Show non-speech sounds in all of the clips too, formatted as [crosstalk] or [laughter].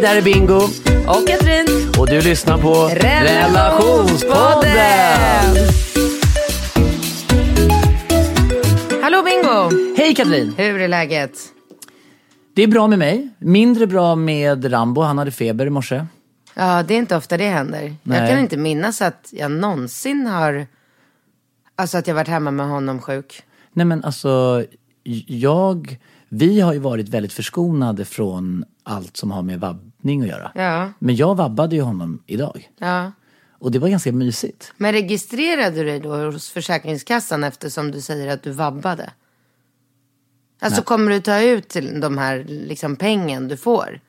Hej, där är Bingo. Och Katrin. Och du lyssnar på Relationspodden. Hallå Bingo! Hej Katrin. Hur är läget? Det är bra med mig. Mindre bra med Rambo. Han hade feber i morse. Ja, det är inte ofta det händer. Jag Nej. kan inte minnas att jag någonsin har... Alltså att jag varit hemma med honom sjuk. Nej men alltså, jag... Vi har ju varit väldigt förskonade från allt som har med vabbning att göra. Ja, Men jag vabbade ju honom idag. ja. Och det var ganska mysigt. Men registrerade du dig då hos Försäkringskassan eftersom du säger att du vabbade? Alltså kommer du ta ut till de här liksom pengen du får?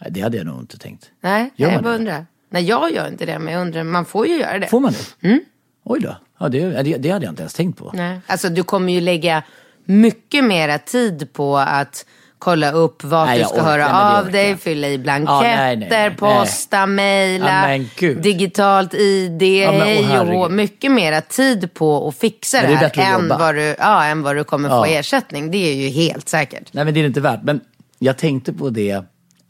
Nej, det hade jag nog inte tänkt. Nej, Gör jag bara undrar. Nej, jag gör inte det, men jag undrar, man får ju göra det. Får man det? Oj då. Ja, det, det, det hade jag inte ens tänkt på. Nej. Alltså du kommer ju lägga mycket mera tid på att kolla upp vart Nej, du ska höra det av dig, fylla i Ja, blanketter, nej, nej, nej. posta, Ja, mejla, gud. digitalt ID, Ja, men, herregud. Mycket mera tid på att fixa Men det, det här än vad, du, ja, än vad du kommer få Ja. ersättning. Det är ju helt säkert. Nej men det är inte värt. Men jag tänkte på det.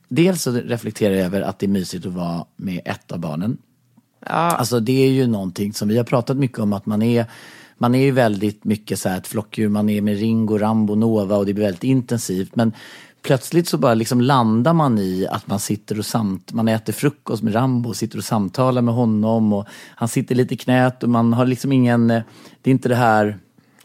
Dels så reflekterar jag över att det är mysigt att vara med ett av barnen. Alltså det är ju någonting som vi har pratat mycket om att man är man är ju väldigt mycket så här ett flockdjur, man är med Ringo, Rambo, Nova och det blir väldigt intensivt. Men plötsligt så bara liksom landar man i att man sitter och samt, man äter frukost med Rambo och sitter och samtalar med honom och han sitter lite i knät och man har liksom ingen, det är inte det här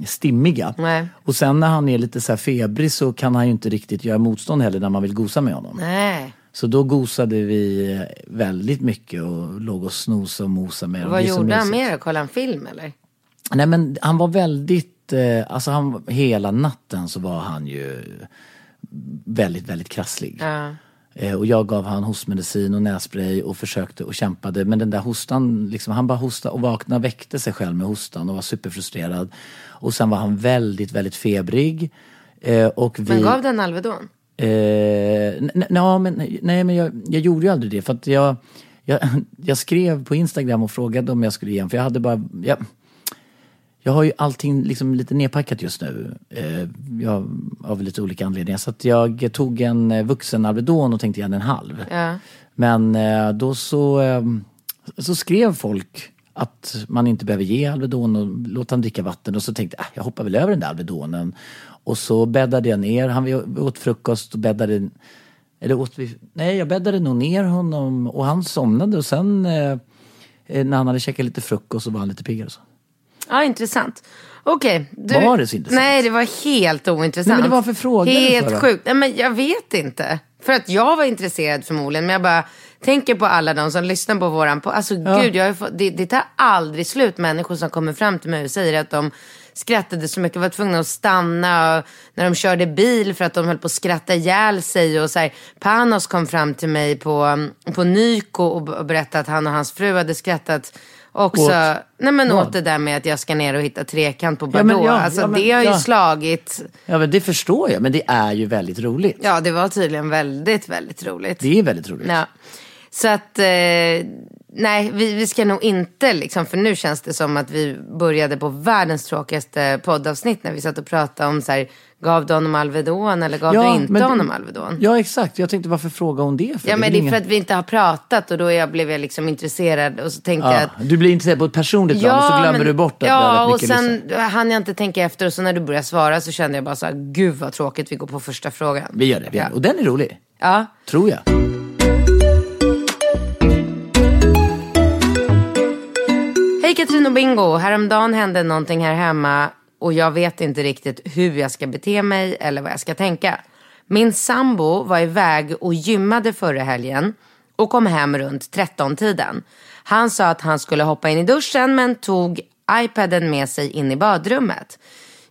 stimmiga. Nej. Och sen när han är lite så här febrig så kan han ju inte riktigt göra motstånd heller när man vill gosa med honom. Nej. Så då gosade vi väldigt mycket och låg och snosade och mosade med honom. Vad gjorde han mer? Kollade han film eller? Nej men han var väldigt, eh, alltså han, hela natten så var han ju väldigt, väldigt krasslig. Ja. Eh, och jag gav han hostmedicin och nässpray och försökte och kämpade. Men den där hostan, liksom, han bara hostade och vaknade, väckte sig själv med hostan och var superfrustrerad. Och sen var han väldigt, väldigt febrig. Eh, och vi... Men gav den Alvedon? Eh, n- n- ja, men, nej, men jag, jag gjorde ju aldrig det. För att jag, jag, [laughs] jag skrev på Instagram och frågade om jag skulle ge en, För jag hade bara... Jag, jag har ju allting liksom lite nedpackat just nu. Eh, jag, av lite olika anledningar. Så att jag tog en eh, vuxen Alvedon och tänkte ge den en halv. Ja. Men eh, då så, så skrev folk att man inte behöver ge Alvedon och låta han dricka vatten. Och så tänkte jag, äh, jag hoppar väl över den där Alvedonen. Och så bäddade jag ner, han åt frukost och bäddade, eller åt vi, nej jag bäddade nog ner honom och han somnade och sen när han hade käkat lite frukost så var han lite piggare. och Så. Ja, intressant. Okej. du- Var det så intressant? Nej, det var helt ointressant. Nej, men det var för frågor Helt för sjukt. Nej, men jag vet inte. För att jag var intresserad förmodligen. Men jag bara tänker på alla de som lyssnar på våran på. Alltså gud, jag har fått, det, det tar aldrig slut. Människor som kommer fram till mig och säger att de skrattade så mycket. Var tvungna att stanna när de körde bil för att de höll på att skratta ihjäl sig. Och så här, Panos kom fram till mig på, på Nyko och berättade att han och hans fru hade skrattat Också, Åt nej men vad? åt det där med att jag ska ner och hitta trekant på Ja, Bordeaux. men ja, alltså ja, men det har ju ja. slagit. Ja men det förstår jag, men det är ju väldigt roligt. Ja, det var tydligen väldigt, väldigt roligt. Det är väldigt roligt. Ja. Så att, eh, nej, vi, vi ska nog inte liksom, för nu känns det som att vi började på världens tråkigaste poddavsnitt när vi satt och pratade om så här, gav du honom Alvedon eller gav du inte men- honom Alvedon? Ja, exakt. Jag tänkte, varför frågar hon det? För? Ja, men väl det är ingen- för att vi inte har pratat och då jag blev jag liksom intresserad och så tänkte Ja, att du blir intresserad på ett personligt plan och så glömmer men- du bort att Ja, och sen lyssnare. hann jag inte tänka efter och så när du började svara så kände jag bara så här, gud vad tråkigt, vi går på första frågan. Vi gör det. Vi gör Ja. det. Och den är rolig. Ja. Tror jag. Hej Katrin och Bingo, häromdagen hände någonting här hemma och jag vet inte riktigt hur jag ska bete mig eller vad jag ska tänka. Min sambo var iväg och gymmade förra helgen och kom hem runt 13-tiden. Han sa att han skulle hoppa in i duschen men tog iPaden med sig in i badrummet.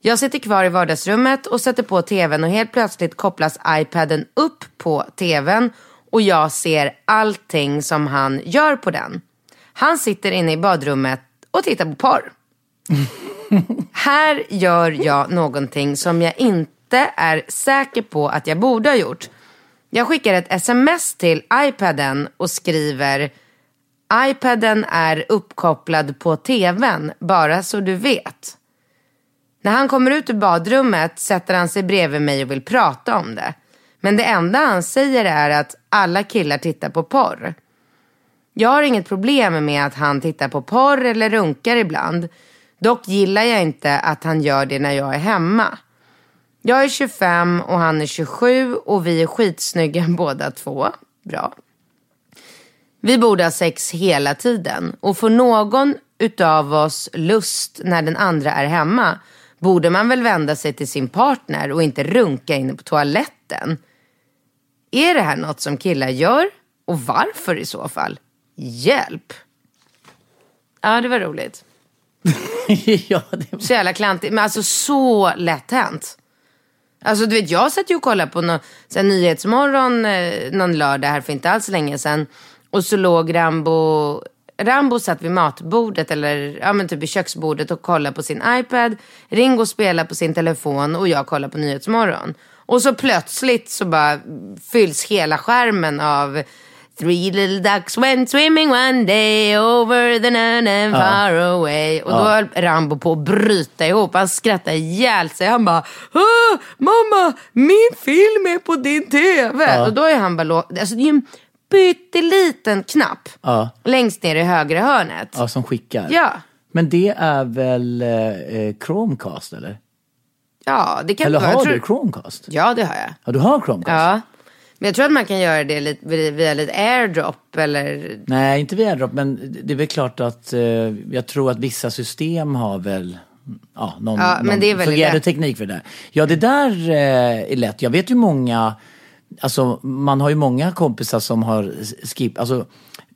Jag sitter kvar i vardagsrummet och sätter på tvn och helt plötsligt kopplas iPaden upp på tvn och jag ser allting som han gör på den. Han sitter inne i badrummet och tittar på porr. Här gör jag någonting som jag inte är säker på att jag borde ha gjort. Jag skickar ett sms till iPaden och skriver iPaden är uppkopplad på tvn, bara så du vet. När han kommer ut ur badrummet sätter han sig bredvid mig och vill prata om det. Men det enda han säger är att alla killar tittar på porr. Jag har inget problem med att han tittar på porr eller runkar ibland. Dock gillar jag inte att han gör det när jag är hemma. Jag är 25 och han är 27 och vi är skitsnygga [laughs] båda två. Bra. Vi borde ha sex hela tiden och får någon utav oss lust när den andra är hemma borde man väl vända sig till sin partner och inte runka inne på toaletten. Är det här något som killar gör? Och varför i så fall? Hjälp! Ja, det var roligt. [laughs] ja, det... Så jävla klantigt. Men alltså så lätt hänt. Alltså du vet, jag satt ju och kollade på någon, så här, Nyhetsmorgon eh, någon lördag här för inte alls länge sedan. Och så låg Rambo, Rambo satt vid matbordet eller ja, men typ i köksbordet och kollade på sin iPad. Ringo spelade på sin telefon och jag kollade på Nyhetsmorgon. Och så plötsligt så bara fylls hela skärmen av Three little ducks went swimming one day over the nun and far away. Och då höll Rambo på att bryta ihop. Han skrattade ihjäl sig. Han bara, "Åh, mamma, min film är på din tv. Och då är han bara, lå- alltså det är en pytteliten knapp Ja. längst ner i högra hörnet. ja, som skickar. Ja. Men det är väl eh, Chromecast eller? Ja, det kan Eller har du Chromecast? Ja, det har jag. Ja, du har Chromecast? Ja. Men jag tror att man kan göra det lite, via- lite airdrop eller... Nej, inte via AirDrop, men det är väl klart att eh, jag tror att vissa system har väl ja, någon, Ja, men någon det är fungerande lätt. teknik för det där. Ja, det där eh, är lätt. Jag vet ju många, alltså man har ju många kompisar som har skip, alltså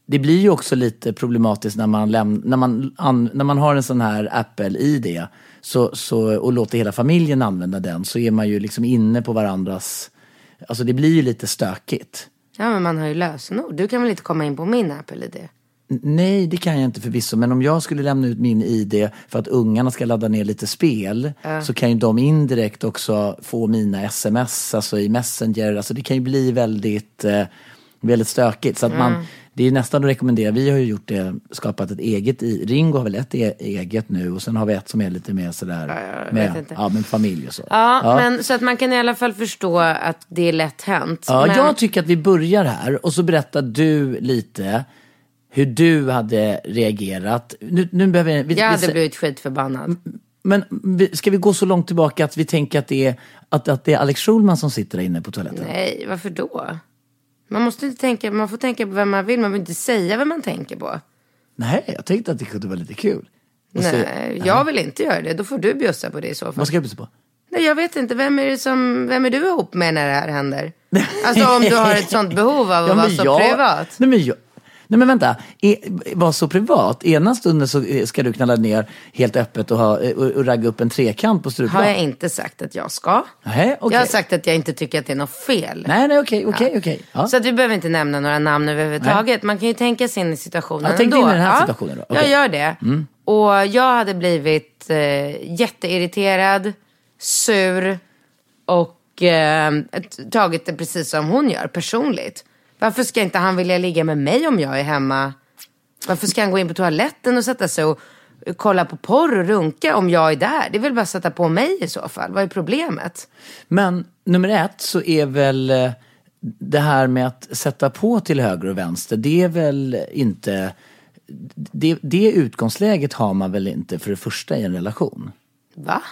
det blir ju också lite problematiskt när man, läm- när man, an- när man har en sån här Apple-ID så, så, och låter hela familjen använda den så är man ju liksom inne på varandras, alltså det blir ju lite stökigt. Ja, men man har ju lösenord. Du kan väl inte komma in på min Apple-ID? Nej, det kan jag inte förvisso. Men om jag skulle lämna ut min ID för att ungarna ska ladda ner lite spel så kan ju de indirekt också få mina sms, alltså i Messenger. Alltså det kan ju bli väldigt, eh, väldigt stökigt. Så att man, det är nästan att rekommendera. Vi har ju gjort det, skapat ett eget i. Ringo har väl ett e- eget nu och sen har vi ett som är lite mer sådär jag med, ja, med familj och så. Ja, men så att man kan i alla fall förstå att det är lätt hänt. Ja, men... jag tycker att vi börjar här och så berättar du lite hur du hade reagerat. Nu, nu behöver vi, jag vi, hade blivit skitförbannad. Men vi, ska vi gå så långt tillbaka att vi tänker att det är, att, att det är Alex Schulman som sitter där inne på toaletten? Nej, varför då? Man måste inte tänka, man får tänka på vem man vill, man vill inte säga vem man tänker på. Nej, jag tänkte att det kunde vara lite kul. Se- Nej, jag vill inte göra det. Då får du bjussa på det i så fall. Vad ska jag bjussa på? Nej, jag vet inte. Vem är, det som, vem är du ihop med när det här händer? Alltså om du har ett sånt [laughs] behov av att vara men så jag- privat. Nej men, jag, nej men vänta, e, var så privat. Ena stunden så eh, ska du knalla ner helt öppet och, ha, eh, och, och ragga upp en trekant på Har struplan. jag inte sagt att jag ska. Nej, okej. Jag har sagt att jag inte tycker att det är något fel. Nej, nej, okej, okej, okej. Ja. Så att vi behöver inte nämna några namn överhuvudtaget. Man kan ju tänka sig in i situationen Ja, tänk dig ändå. in i den här situationen då. Jag. Mm. gör det. Och jag hade blivit eh, jätteirriterad, sur och eh, tagit det precis som hon gör personligt. Varför ska inte han vilja ligga med mig om jag är hemma Varför ska han gå in på toaletten och sätta sig och kolla på porr och runka om jag är där? Det är väl bara att sätta på mig i så fall. Vad är problemet? Men nummer ett så är väl eh, det här med att sätta på till höger och vänster, det är väl inte... Det, det utgångsläget har man väl inte för det första i en relation? Va?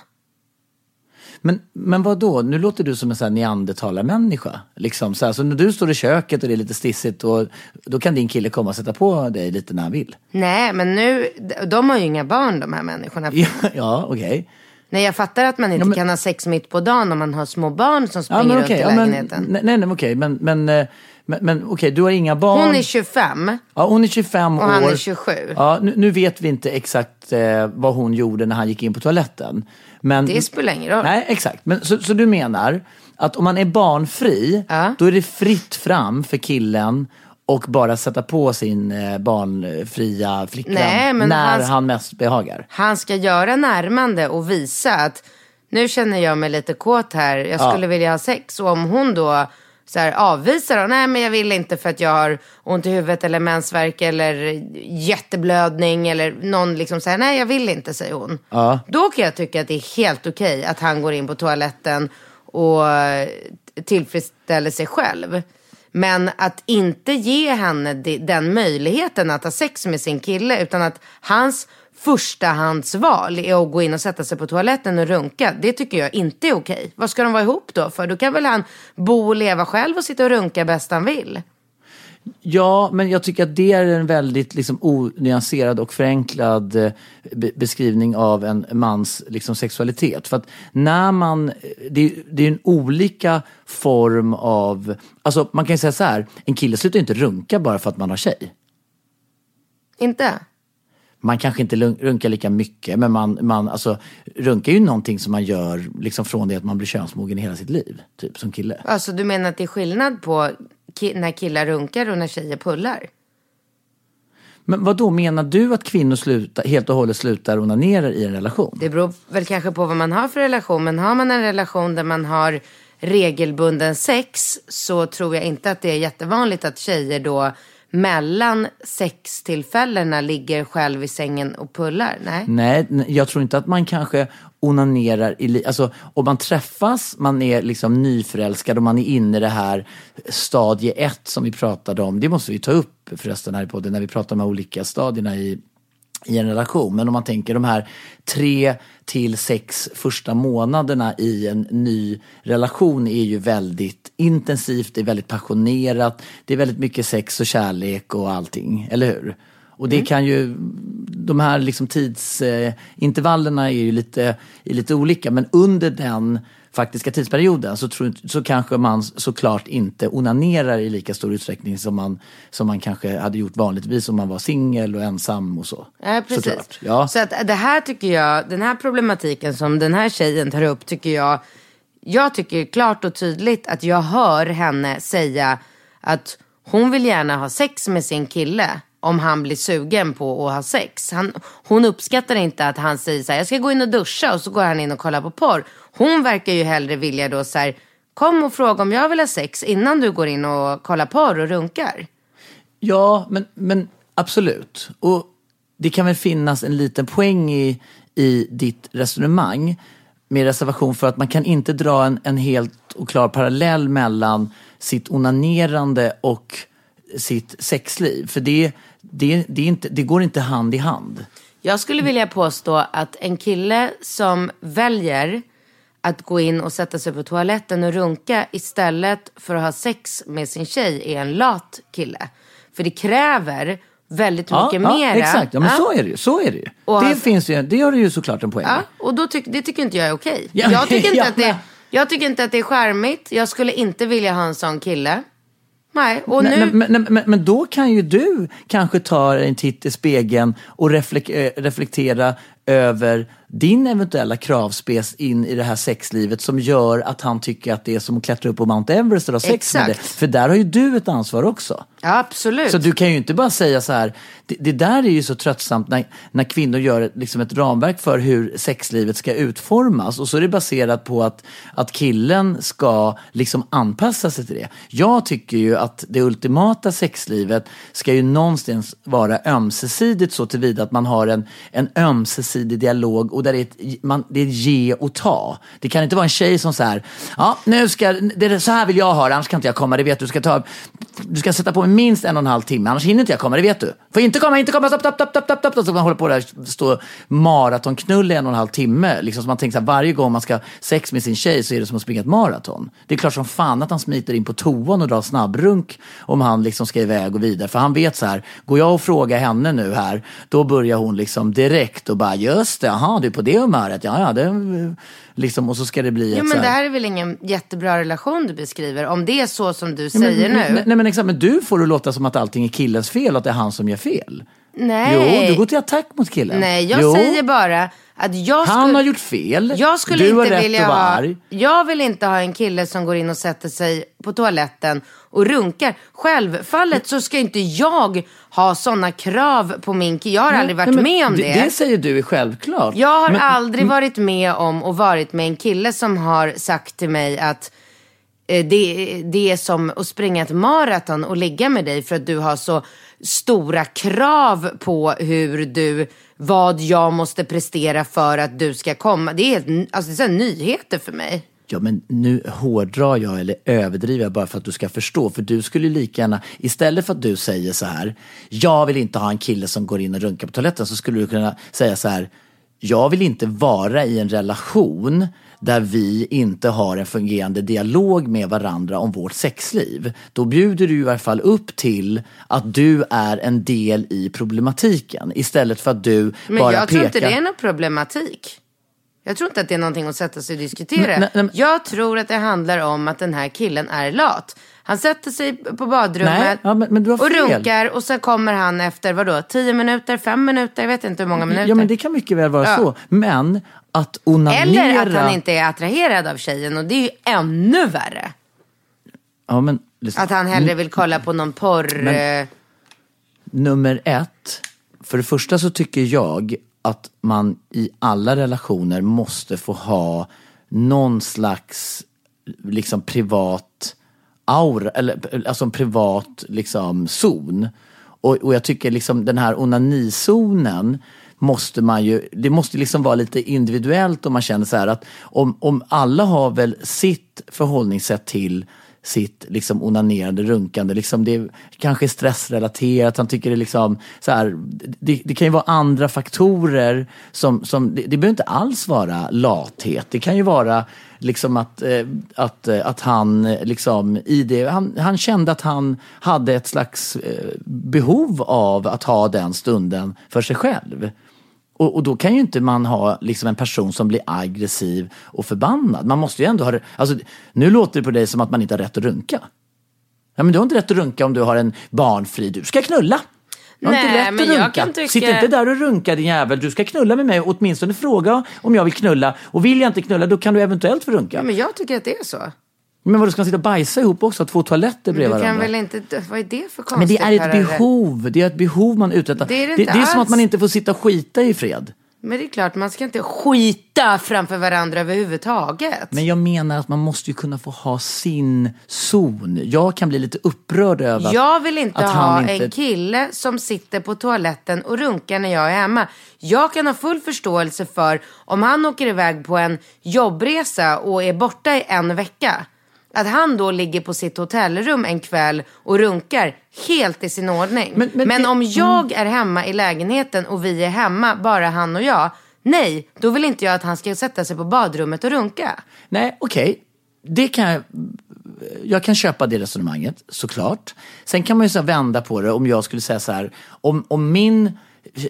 Men, men vad då? Nu låter du som en sån här neandertalarmänniska. Liksom, så, här, så när du står i köket och det är lite stissigt, och, då kan din kille komma och sätta på dig lite när han vill. Nej, men nu, de har ju inga barn de här människorna. Ja, [laughs] ja okej. Okay. Nej, jag fattar att man inte ja, men, kan ha sex mitt på dagen om man har små barn som springer ja, runt okay, i lägenheten. Men, nej, nej, okej, men, men, eh, men, men okej, okay, du har inga barn. Hon är 25. Ja, hon är 25 år. Och han är 27. Ja, nu, nu vet vi inte exakt eh, vad hon gjorde när han gick in på toaletten. Men, det spelar ingen roll. Nej, exakt. Men, så, så du menar att om man är barnfri, ja. då är det fritt fram för killen och bara sätta på sin eh, barnfria flickvän när han, han mest behagar. Han ska göra närmande och visa att nu känner jag mig lite kåt här, jag skulle ja. vilja ha sex. Och om hon då så här, avvisar och nej men jag vill inte för att jag har ont i huvudet eller mensvärk eller jätteblödning eller någon liksom säger nej jag vill inte säger hon. Ja. Då kan jag tycka att det är helt okej okay att han går in på toaletten och tillfredsställer sig själv. Men att inte ge henne den möjligheten att ha sex med sin kille utan att hans förstahandsval är att gå in och sätta sig på toaletten och runka. Det tycker jag inte är okej. Vad ska de vara ihop då för? Då kan väl han bo och leva själv och sitta och runka bäst han vill. Ja, men jag tycker att det är en väldigt liksom, onyanserad och förenklad eh, beskrivning av en mans liksom, sexualitet. För att när man, det, det är en olika form av, alltså man kan ju säga så här, en kille slutar inte runka bara för att man har tjej. Inte? Man kanske inte runkar lika mycket, men man, man alltså, runkar ju någonting som man gör liksom från det att man blir könsmogen i hela sitt liv, typ som kille. Alltså du menar att det är skillnad på ki när killar runkar och när tjejer pullar? Men vad då menar du att kvinnor slutar, helt och hållet slutar onanera i en relation? Det beror väl kanske på vad man har för relation, men har man en relation där man har regelbunden sex så tror jag inte att det är jättevanligt att tjejer då mellan sextillfällena ligger själv i sängen och pullar? Nej. Nej, jag tror inte att man kanske onanerar i Alltså om man träffas, man är liksom nyförälskad och man är inne i det här stadie ett som vi pratade om. Det måste vi ta upp förresten här i podden när vi pratar om de olika stadierna i i en relation. Men om man tänker de här tre till sex första månaderna i en ny relation är ju väldigt intensivt, det är väldigt passionerat, det är väldigt mycket sex och kärlek och allting, eller hur? Och det mm. kan ju, de här liksom tidsintervallerna är ju lite, är lite olika, men under den faktiska tidsperioden så, tror, så kanske man såklart inte onanerar i lika stor utsträckning som man, som man kanske hade gjort vanligtvis om man var singel och ensam och så. Ja, precis. Ja. Så att det här tycker jag, den här problematiken som den här tjejen tar upp tycker jag, jag tycker klart och tydligt att jag hör henne säga att hon vill gärna ha sex med sin kille om han blir sugen på att ha sex. Han, hon uppskattar inte att han säger så här, jag ska gå in och duscha och så går han in och kollar på porr. Hon verkar ju hellre vilja då så här, kom och fråga om jag vill ha sex innan du går in och kollar porr och runkar. Ja, men, men absolut. Och det kan väl finnas en liten poäng i, i ditt resonemang med reservation för att man kan inte dra en, en helt och klar parallell mellan sitt onanerande och sitt sexliv. För det, det, det, inte, det går inte hand i hand. Jag skulle vilja påstå att en kille som väljer att gå in och sätta sig på toaletten och runka istället för att ha sex med sin tjej är en lat kille. För det kräver väldigt ja, mycket ja, mera. Exakt, ja, men ja. så är det ju. Så är det ju. Och det, han, finns ju, det har du ju såklart en poäng Ja, och då tyck, det tycker inte jag är okej. Ja, jag, tycker [laughs] inte att det, jag tycker inte att det är charmigt. Jag skulle inte vilja ha en sån kille. Nej, och nu... Men, men, men, men, då kan ju du kanske ta en titt i spegeln och reflek eh, reflektera över din eventuella kravspes in i det här sexlivet som gör att han tycker att det är som att klättra upp på Mount Everest och ha sex Exakt. med det. För där har ju du ett ansvar också. Ja, absolut. Så du kan ju inte bara säga så här, det, det där är ju så tröttsamt när, när kvinnor gör ett, liksom ett ramverk för hur sexlivet ska utformas och så är det baserat på att, att killen ska liksom anpassa sig till det. Jag tycker ju att det ultimata sexlivet ska ju någonstans vara ömsesidigt så tillvida att man har en, en ömsesidig dialog och där det är, ett, man, det är ett ge och ta. Det kan inte vara en tjej som så här, ja nu ska, det är, så här vill jag ha annars kan inte jag komma, det vet du. Ska ta, du ska sätta på mig minst en och en halv timme, annars hinner inte jag komma, det vet du. Får inte komma, inte komma, stopp, stopp, stopp, stopp, stopp, stopp. Så man håller på där, stå maratonknull i en och en halv timme. Liksom, så man tänker så här, varje gång man ska sex med sin tjej så är det som att springa ett maraton. Det är klart som fan att han smiter in på toan och drar snabbrunk om han liksom ska iväg och vidare. För han vet så här, går jag och frågar henne nu här, då börjar hon liksom direkt och bara, just det, jaha, du är på det humöret, ja, ja, det, liksom, och så ska det bli Jo ett men här, det här är väl ingen jättebra relation du beskriver. Om det är så som du säger men, nu. Nej, nej men exakt, men du får det låta som att allting är killens fel och att det är han som gör fel. Nej. Jo, du går till attack mot killen. Nej, jag jo, säger bara att jag skulle... Han har gjort fel. Jag skulle du har inte rätt vilja att vara arg. Jag vill inte ha en kille som går in och sätter sig på toaletten och runkar. Självfallet så ska inte jag ha sådana krav på min kille. Jag har aldrig varit men med om det. Det säger du är självklart. Jag har Men- aldrig varit med om och varit med en kille som har sagt till mig att Eh, det, det är som att springa ett maraton och ligga med dig för att du har så stora krav på hur du, vad jag måste prestera för att du ska komma. Det är, helt- alltså, det är så här nyheter för mig. Ja, men nu hårdrar jag eller överdriver jag bara för att du ska förstå. För du skulle ju lika gärna, istället för att du säger så här, jag vill inte ha en kille som går in och runkar på toaletten, så skulle du kunna säga så här, jag vill inte vara i en relation där vi inte har en fungerande dialog med varandra om vårt sexliv. Då bjuder du i alla fall upp till att du är en del i problematiken istället för att du Men bara jag pekar. tror inte det är någon problematik. Jag tror inte att det är någonting att sätta sig och diskutera. Men- nej, nej, men- Jag tror att det handlar om att den här killen är lat. Han sätter sig på badrummet Nej, ja, men- men och runkar och sen kommer han efter vadå, tio minuter, fem minuter, jag vet inte hur många minuter. Ja men det kan mycket väl vara Ja. så. Men att onanera... Eller att han inte är attraherad av tjejen och det är ju ännu värre. Ja, men, lyssna. Att han hellre vill kolla på någon porr. Men- eh, Nummer ett. För det första så tycker jag att man i alla relationer måste få ha någon slags liksom privat aura, eller alltså en privat liksom zon. Och, och jag tycker liksom den här onanizonen måste man ju, det måste liksom vara lite individuellt om man känner så här att om, om alla har väl sitt förhållningssätt till sitt liksom onanerande, runkande. Liksom det kanske är stressrelaterat. Han tycker det är liksom så här, det, det kan ju vara andra faktorer som, som det, det behöver inte alls vara lathet. Det kan ju vara liksom att, eh, att, eh, att han eh, liksom i det, han, han kände att han hade ett slags behov av att ha den stunden för sig själv. Och, och då kan ju inte man ha liksom en person som blir aggressiv och förbannad. Man måste ju ändå ha. Alltså, nu låter det på dig som att man inte har rätt att runka. Ja, men du har inte rätt att runka om du har en barnfri. Du ska knulla. Du har Nej, inte rätt men att runka. tycka- Sitt inte där och runka din jävel. Du ska knulla med mig och åtminstone fråga om jag vill knulla. Och vill jag inte knulla då kan du eventuellt få runka. Ja, men jag tycker att det är så. Men vad ska man sitta och bajsa ihop också? Två toaletter Du bredvid kan varandra? väl inte, vad är det för konstigt? Men det är ett behov. Det är ett behov man uträttar. Det är det det, det är som att man inte får sitta och skita i fred. Men det är klart, man ska inte skita framför varandra överhuvudtaget. Men jag menar att man måste ju kunna få ha sin zon. Jag kan bli lite upprörd över att, Jag vill inte att ha inte... en kille som sitter på toaletten och runkar när jag är hemma. Jag kan ha full förståelse för om han åker iväg på en jobbresa och är borta i en vecka. Att han då ligger på sitt hotellrum en kväll och runkar helt i sin ordning. Men- Men, men om jag är hemma i lägenheten och vi är hemma, bara han och jag. Nej, då vill inte jag att han ska sätta sig på badrummet och runka. Nej, okej. Det kan jag... Jag kan köpa det resonemanget, såklart. Sen kan man ju så vända på det om jag skulle säga så här. Om, om min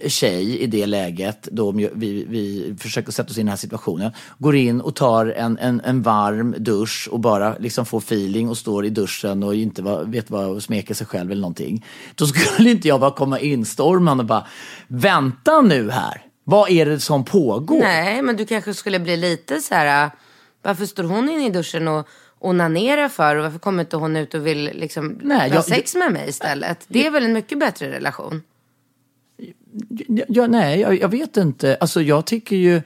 tjej i det läget, då vi, vi försöker sätta oss in i den här situationen, går in och tar en, en, en varm dusch och bara liksom får feeling och står i duschen och inte va, vet vad och smeker sig själv eller någonting. Då skulle inte jag bara komma in stormande och bara, vänta nu här. Vad är det som pågår? Nej, men du kanske skulle bli lite så här. Varför står hon inne i duschen och onanerar för? Och varför kommer inte hon ut och vill liksom Nej, ha jag- sex med mig istället? Det är väl en mycket bättre relation? Ja, nej, jag, jag vet inte. Alltså jag tycker ju...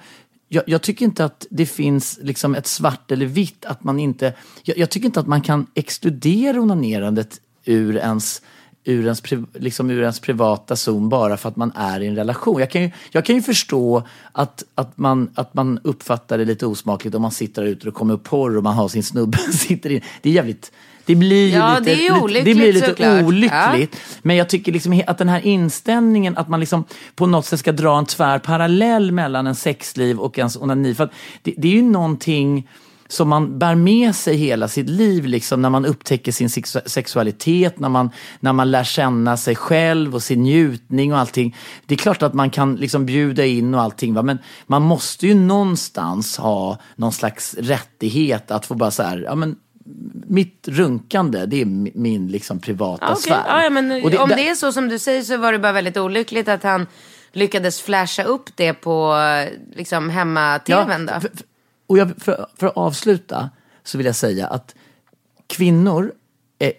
Jag, jag tycker inte att det finns liksom ett svart eller vitt. Att man inte, jag, jag tycker inte att man kan exkludera onanerandet ur ens, ur, ens, liksom ur ens privata zon bara för att man är i en relation. Jag kan ju, jag kan ju förstå att, att, man, att man uppfattar det lite osmakligt om man sitter där ute och det kommer upp porr och man har sin snubbe [laughs] sitter in. Det är jävligt... Det blir ju Ja, lite, det lite, det blir lite såklart. olyckligt. Men jag tycker liksom att den här inställningen att man liksom på något sätt ska dra en tvär parallell mellan en sexliv och ens onani. För det, det är ju någonting som man bär med sig hela sitt liv liksom, när man upptäcker sin sex- sexualitet, när man, när man lär känna sig själv och sin njutning och allting. Det är klart att man kan liksom bjuda in och allting va? men man måste ju någonstans ha någon slags rättighet att få bara så här, ja men mitt runkande, det är mi- min liksom privata Ja, okej. sfär. Ja, ja, men det- om det är så som du säger så var det bara väldigt olyckligt att han lyckades flasha upp det på liksom hemma-tvn för, och jag, för, för att avsluta så vill jag säga att kvinnor, eh,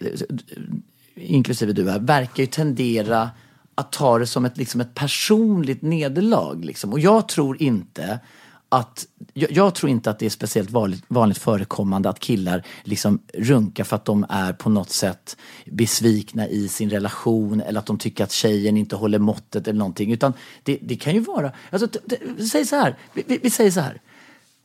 inklusive du här, verkar ju tendera att ta det som ett, liksom ett personligt nederlag. Liksom. Och jag tror inte att jag, jag tror inte att det är speciellt vanligt, vanligt förekommande att killar liksom runkar för att de är på något sätt besvikna i sin relation eller att de tycker att tjejen inte håller måttet eller någonting. Utan det, det kan ju vara, alltså, säg så här, vi, vi, vi säger så här.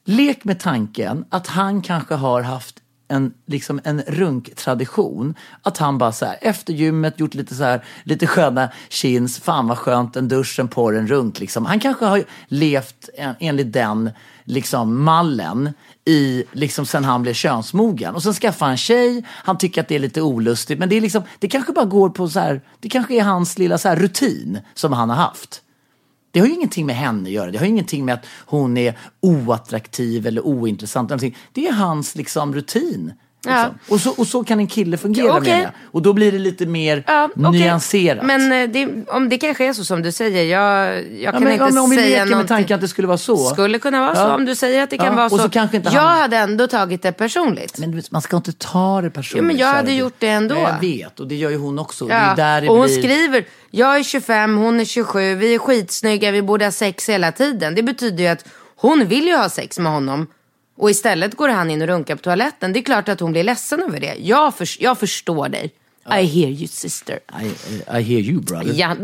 Lek med tanken att han kanske har haft en, liksom en runktradition. Att han bara så här, efter gymmet gjort lite så här, lite sköna chins, fan vad skönt, en dusch, en porr, en runk liksom. Han kanske har levt en, enligt den liksom mallen i, liksom sen han blev könsmogen. Och sen skaffar han tjej, han tycker att det är lite olustigt, men det är liksom, det kanske bara går på så här, det kanske är hans lilla så här rutin som han har haft. Det har ju ingenting med henne att göra. Det har ju ingenting med att hon är oattraktiv eller ointressant. eller någonting. Det är hans liksom, rutin. Liksom. Ja. Och, så, och så kan en kille fungera Okej. menar jag. Och då blir det lite mer Ja, okej. nyanserat. Men eh, det, om det kanske är så som du säger. Jag, jag ja, kan men, inte om, om vi säga leker med någonting. tanken att det skulle vara så. Skulle kunna vara så Ja. om du säger att det kan Ja, vara och så. så kanske inte jag han- hade ändå tagit det personligt. Men man ska inte ta det personligt. Jo, men jag hade gjort det ändå. Ja, jag vet, och det gör ju hon också. Det är Ja. ju där det och hon blir... skriver, jag är 25, hon är 27, vi är skitsnygga, vi borde ha sex hela tiden. Det betyder ju att hon vill ju ha sex med honom. Och istället går han in och runkar på toaletten. Det är klart att hon blir ledsen över det. Jag, förs- jag förstår dig. I hear you sister. I, I hear you brother. Ja. [laughs]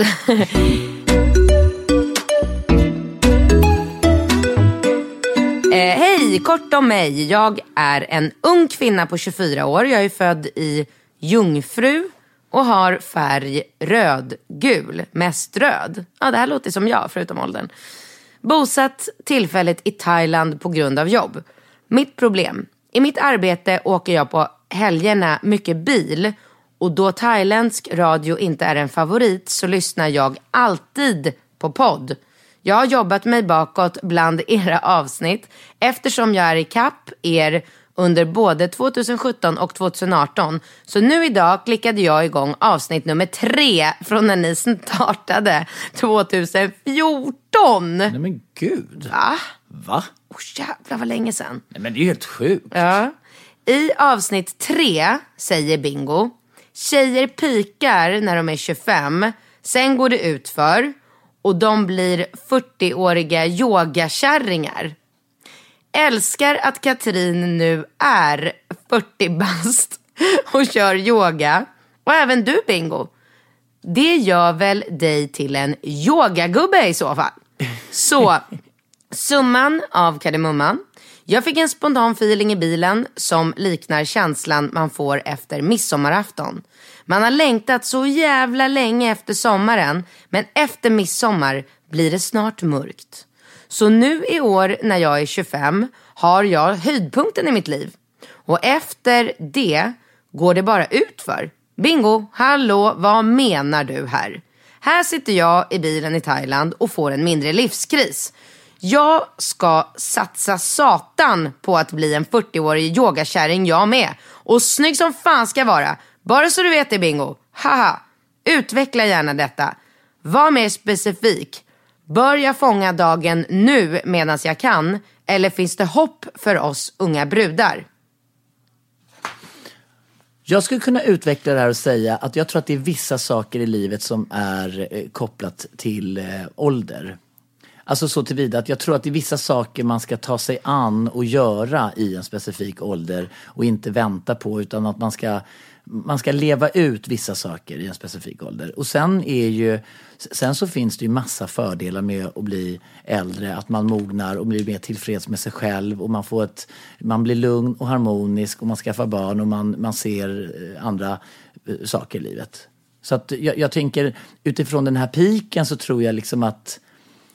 eh, hej, kort om mig. Jag är en ung kvinna på 24 år. Jag är född i Jungfru och har färg rödgul. Mest röd. Ja, det här låter som jag, förutom åldern. Bosatt tillfälligt i Thailand på grund av jobb. Mitt problem. I mitt arbete åker jag på helgerna mycket bil och då thailändsk radio inte är en favorit så lyssnar jag alltid på podd. Jag har jobbat mig bakåt bland [laughs] era avsnitt eftersom jag är i kapp er under både 2017 och 2018. Så nu idag klickade jag igång avsnitt nummer tre från när ni startade 2014. Nej men gud. Va? Va? Åh jävlar vad länge sedan. Nej men det är ju helt sjukt. Ja. I avsnitt tre säger Bingo, tjejer pikar när de är 25, sen går det ut för och de blir 40-åriga yogakärringar. Älskar att Katrin nu är 40 bast och kör yoga. Och även du Bingo. Det gör väl dig till en yogagubbe i så fall. Så, summan av kardemumman. Jag fick en spontan feeling i bilen som liknar känslan man får efter midsommarafton. Man har längtat så jävla länge efter sommaren men efter midsommar blir det snart mörkt. Så nu i år när jag är 25 har jag höjdpunkten i mitt liv. Och efter det går det bara ut för. Bingo, hallå, vad menar du här? Här sitter jag i bilen i Thailand och får en mindre livskris. Jag ska satsa satan på att bli en 40-årig yogakärring jag med. Och snygg som fan ska jag vara. Bara så du vet det Bingo. Haha. Utveckla gärna detta. Var mer specifik. Bör jag fånga dagen nu medan jag kan? Eller finns det hopp för oss unga brudar? Jag skulle kunna utveckla det här och säga att jag tror att det är vissa saker i livet som är eh, kopplat till eh, ålder. Alltså så tillvida att jag tror att det är vissa saker man ska ta sig an och göra i en specifik ålder och inte vänta på utan att man ska man ska leva ut vissa saker i en specifik ålder. Och sen är ju, sen så finns det ju massa fördelar med att bli äldre. Att man mognar och blir mer tillfreds med sig själv och man får ett, man blir lugn och harmonisk och man skaffar barn och man, man ser eh, andra eh, saker i livet. Så att jag, jag tänker utifrån den här piken så tror jag liksom att,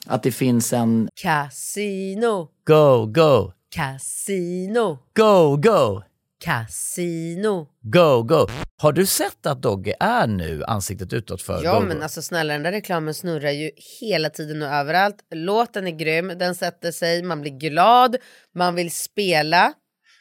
att det finns en... Casino, Go, go, casino, go, go! casino. Go, go! Har du sett att Dogge är nu ansiktet utåt för Ja Go, men Go? alltså snälla den där reklamen snurrar ju hela tiden och överallt. Låten är grym, den sätter sig, man blir glad, man vill spela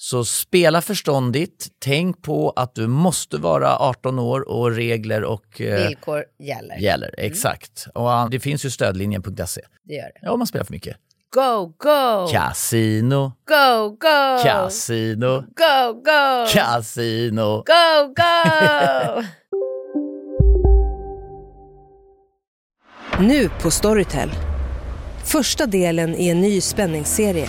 Så spela förståndigt. Tänk på att du måste vara 18 år och regler och eh, Villkor gäller. gäller. Exakt. Och ah, det finns ju stödlinjen.se. Det gör det. Ja, om man spelar för mycket. Go, go! Casino, Go, go! casino, Go, go! casino. Go, go! [laughs] Nu på Storytel. Första delen i en ny spänningsserie.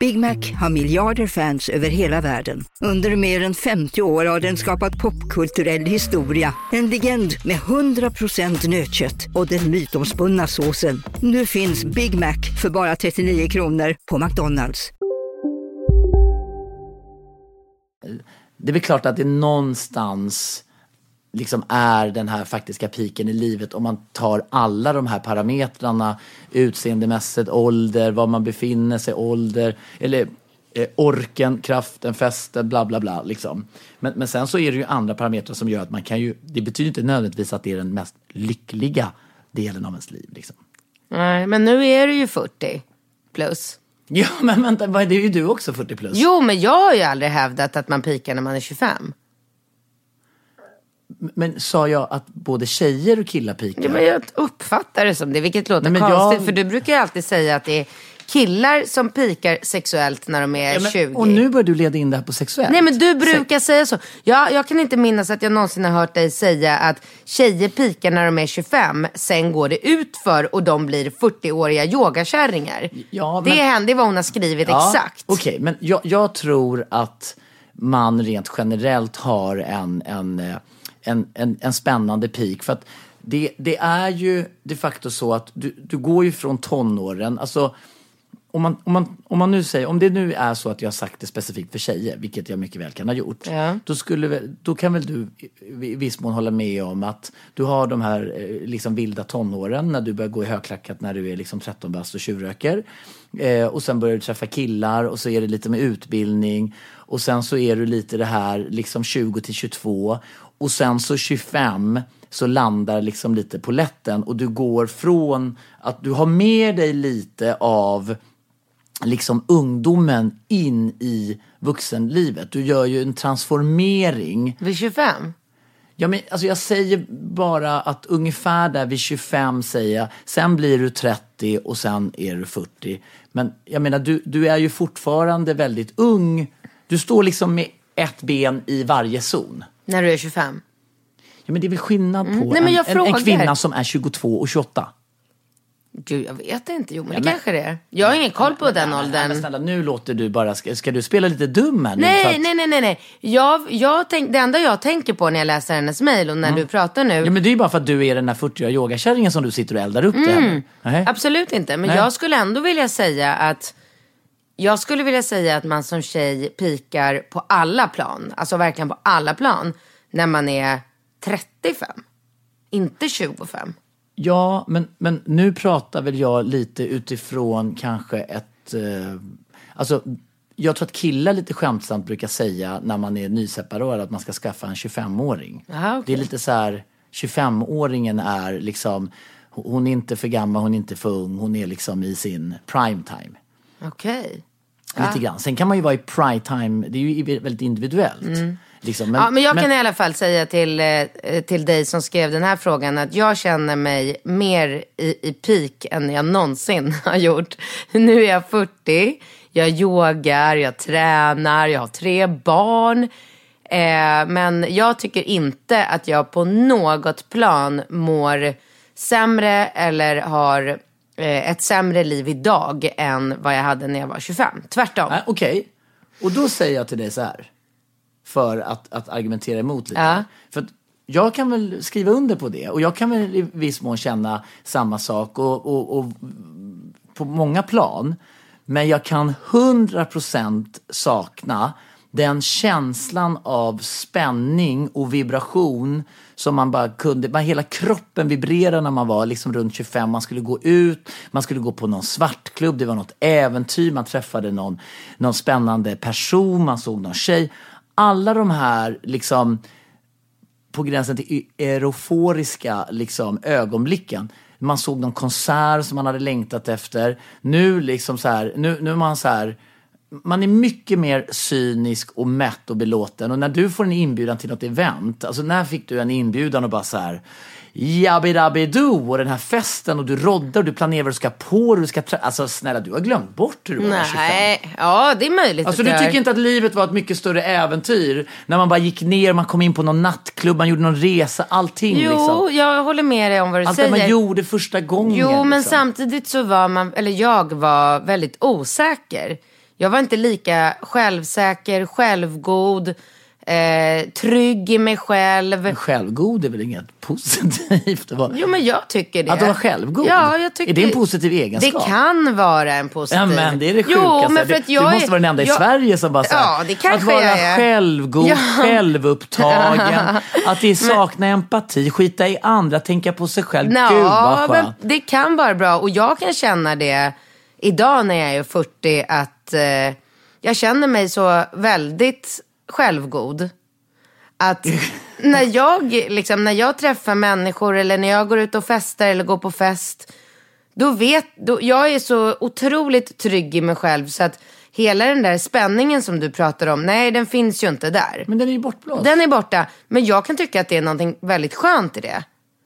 Big Mac har miljarder fans över hela världen. Under mer än 50 år har den skapat popkulturell historia. En legend med 100% nötkött och den mytomspunna såsen. Nu finns Big Mac för bara 39 kronor på McDonalds. Det är väl klart att det någonstans liksom är den här faktiska piken i livet om man tar alla de här parametrarna utseendemässigt, ålder, var man befinner sig, ålder, eller eh, orken, kraften, festen, bla bla bla. Liksom. Men, men sen så är det ju andra parametrar som gör att man kan ju, det betyder inte nödvändigtvis att det är den mest lyckliga delen av ens liv. Liksom. Nej, men nu är du ju 40 plus. Ja, men vänta, det är ju du också 40 plus. Jo, men jag har ju aldrig hävdat att man pikar när man är 25. Men sa jag att både tjejer och killar pikar? Ja, men jag uppfattar det som det, vilket låter Nej, konstigt. jag- För du brukar ju alltid säga att det är killar som pikar sexuellt när de är Ja, men- 20. Och nu börjar du leda in det här på sexuellt. Nej men du brukar säga så. Jag, jag kan inte minnas att jag någonsin har hört dig säga att tjejer pikar när de är 25, sen går det ut för och de blir 40-åriga yogakärringar. Ja, det, men- det är vad hon har skrivit exakt. Okej, men jag, jag tror att man rent generellt har en, en, eh, en, en, en spännande peak. För att det, det är ju de facto så att du, du går ju från tonåren, alltså om man, om, man, om man nu säger, om det nu är så att jag har sagt det specifikt för tjejer, vilket jag mycket väl kan ha gjort. Ja. Då, skulle, då kan väl du i i viss mån hålla med om att du har de här eh, liksom vilda tonåren när du börjar gå i högklackat när du är liksom 13 bast och tjuvröker. Eh, och sen börjar du träffa killar och så är det lite med utbildning. Och sen så är du lite det här liksom 20 till 22. Och sen så 25 så landar liksom lite på lätten och du går från att du har med dig lite av liksom ungdomen in i vuxenlivet. Du gör ju en transformering. Vid 25? Ja, men, alltså jag säger bara att ungefär där vid 25 säger jag, sen blir du 30 och sen är du 40. Men jag menar, du, du är ju fortfarande väldigt ung. Du står liksom med ett ben i varje zon. När du är 25? Ja, men det är väl skillnad på Mm. Nej, men jag en, en, kvinna som är 22 och 28. Gud, jag vet inte. Jo, men det kanske det är. Jag har ingen koll på den Nej, åldern. men snälla, nu låter du bara, ska, ska du spela lite dum här nu? Nej, att- nej, nej, nej, nej. Jag, jag tänk, det enda jag tänker på när jag läser hennes mejl och när du pratar nu. Ja, men det är ju bara för att du är den där 40-åriga yogakärringen som du sitter och eldar upp det här nu. Nej. Absolut inte. Men Nej. jag skulle ändå vilja säga att jag skulle vilja säga att man som tjej pikar på alla plan. Alltså verkligen på alla plan. När man är 35. Inte 25. Ja, men, men nu pratar väl jag lite utifrån kanske ett... Eh, alltså, jag tror att killar lite skämtsamt brukar säga när man är nyseparerad att man ska skaffa en 25-åring. Jaha, okej. Det är lite så här, 25-åringen är liksom, hon är inte för gammal, hon är inte för ung, hon är liksom i sin prime time. Okej. Lite grann. Sen kan man ju vara i prime time, det är ju väldigt individuellt. Liksom. ja, men jag kan i alla fall säga till, eh, till dig som skrev den här frågan att jag känner mig mer i, i peak än jag någonsin [laughs] har gjort. Nu är jag 40, jag yogar, jag tränar, jag har tre barn. Eh, men jag tycker inte att jag på något plan mår sämre eller har ett sämre liv idag än vad jag hade när jag var 25. Tvärtom. Nej, Okej, och då säger jag till dig så här. För att, att argumentera emot lite. Ja. För att jag kan väl skriva under på det. Och jag kan väl i viss mån känna samma sak. Och, och, och på många plan. Men jag kan 100% sakna den känslan av spänning och vibration som man bara kunde, man, hela kroppen vibrerade när man var liksom runt 25. Man skulle gå ut, man skulle gå på någon svartklubb, det var något äventyr, man träffade någon, någon spännande person, man såg någon tjej. Alla de här liksom på gränsen till e- euforiska liksom, ögonblicken. Man såg någon konsert som man hade längtat efter. Nu liksom så här, nu, nu är man så här, man är mycket mer cynisk och mätt och belåten. Och när du får en inbjudan till något event, alltså när fick du en inbjudan och bara så här Jabbi-dabbi-do och den här festen och du roddar och du planerar vad du ska på du ska Alltså snälla, du har glömt bort hur du var 25. Nej, ja det är möjligt Alltså du tycker inte att livet var ett mycket större äventyr? När man bara gick ner, man kom in på någon nattklubb, man gjorde någon resa, allting Jo, liksom. jag håller med dig om vad du Allt det säger. man gjorde första gången. Jo, men liksom. samtidigt så var man, eller jag var väldigt osäker. Jag var inte lika självsäker, självgod, eh, trygg i mig själv. Men självgod är väl inget positivt? vara- [laughs] Jo, men jag tycker det. Att vara självgod? Ja, jag tycker Är det en positiv egenskap? Det kan vara en positiv. Ja, men det är det Jo, sjukaste. men för att du, jag du måste är- vara den enda i jag- Sverige som bara säger Ja, det kanske Att vara jag är. självgod, Ja. självupptagen, [laughs] att det sakna empati, skita i andra, tänka på sig själv. Nå, Gud vad men skönt. det kan vara bra och jag kan känna det idag när jag är 40 att eh, jag känner mig så väldigt självgod. Att [laughs] när jag, liksom, när jag träffar människor eller när jag går ut och festar eller går på fest. Då vet, då, jag är så otroligt trygg i mig själv så att hela den där spänningen som du pratar om, nej den finns ju inte där. Men den är ju bortblåst. Den är borta. Men jag kan tycka att det är någonting väldigt skönt i det.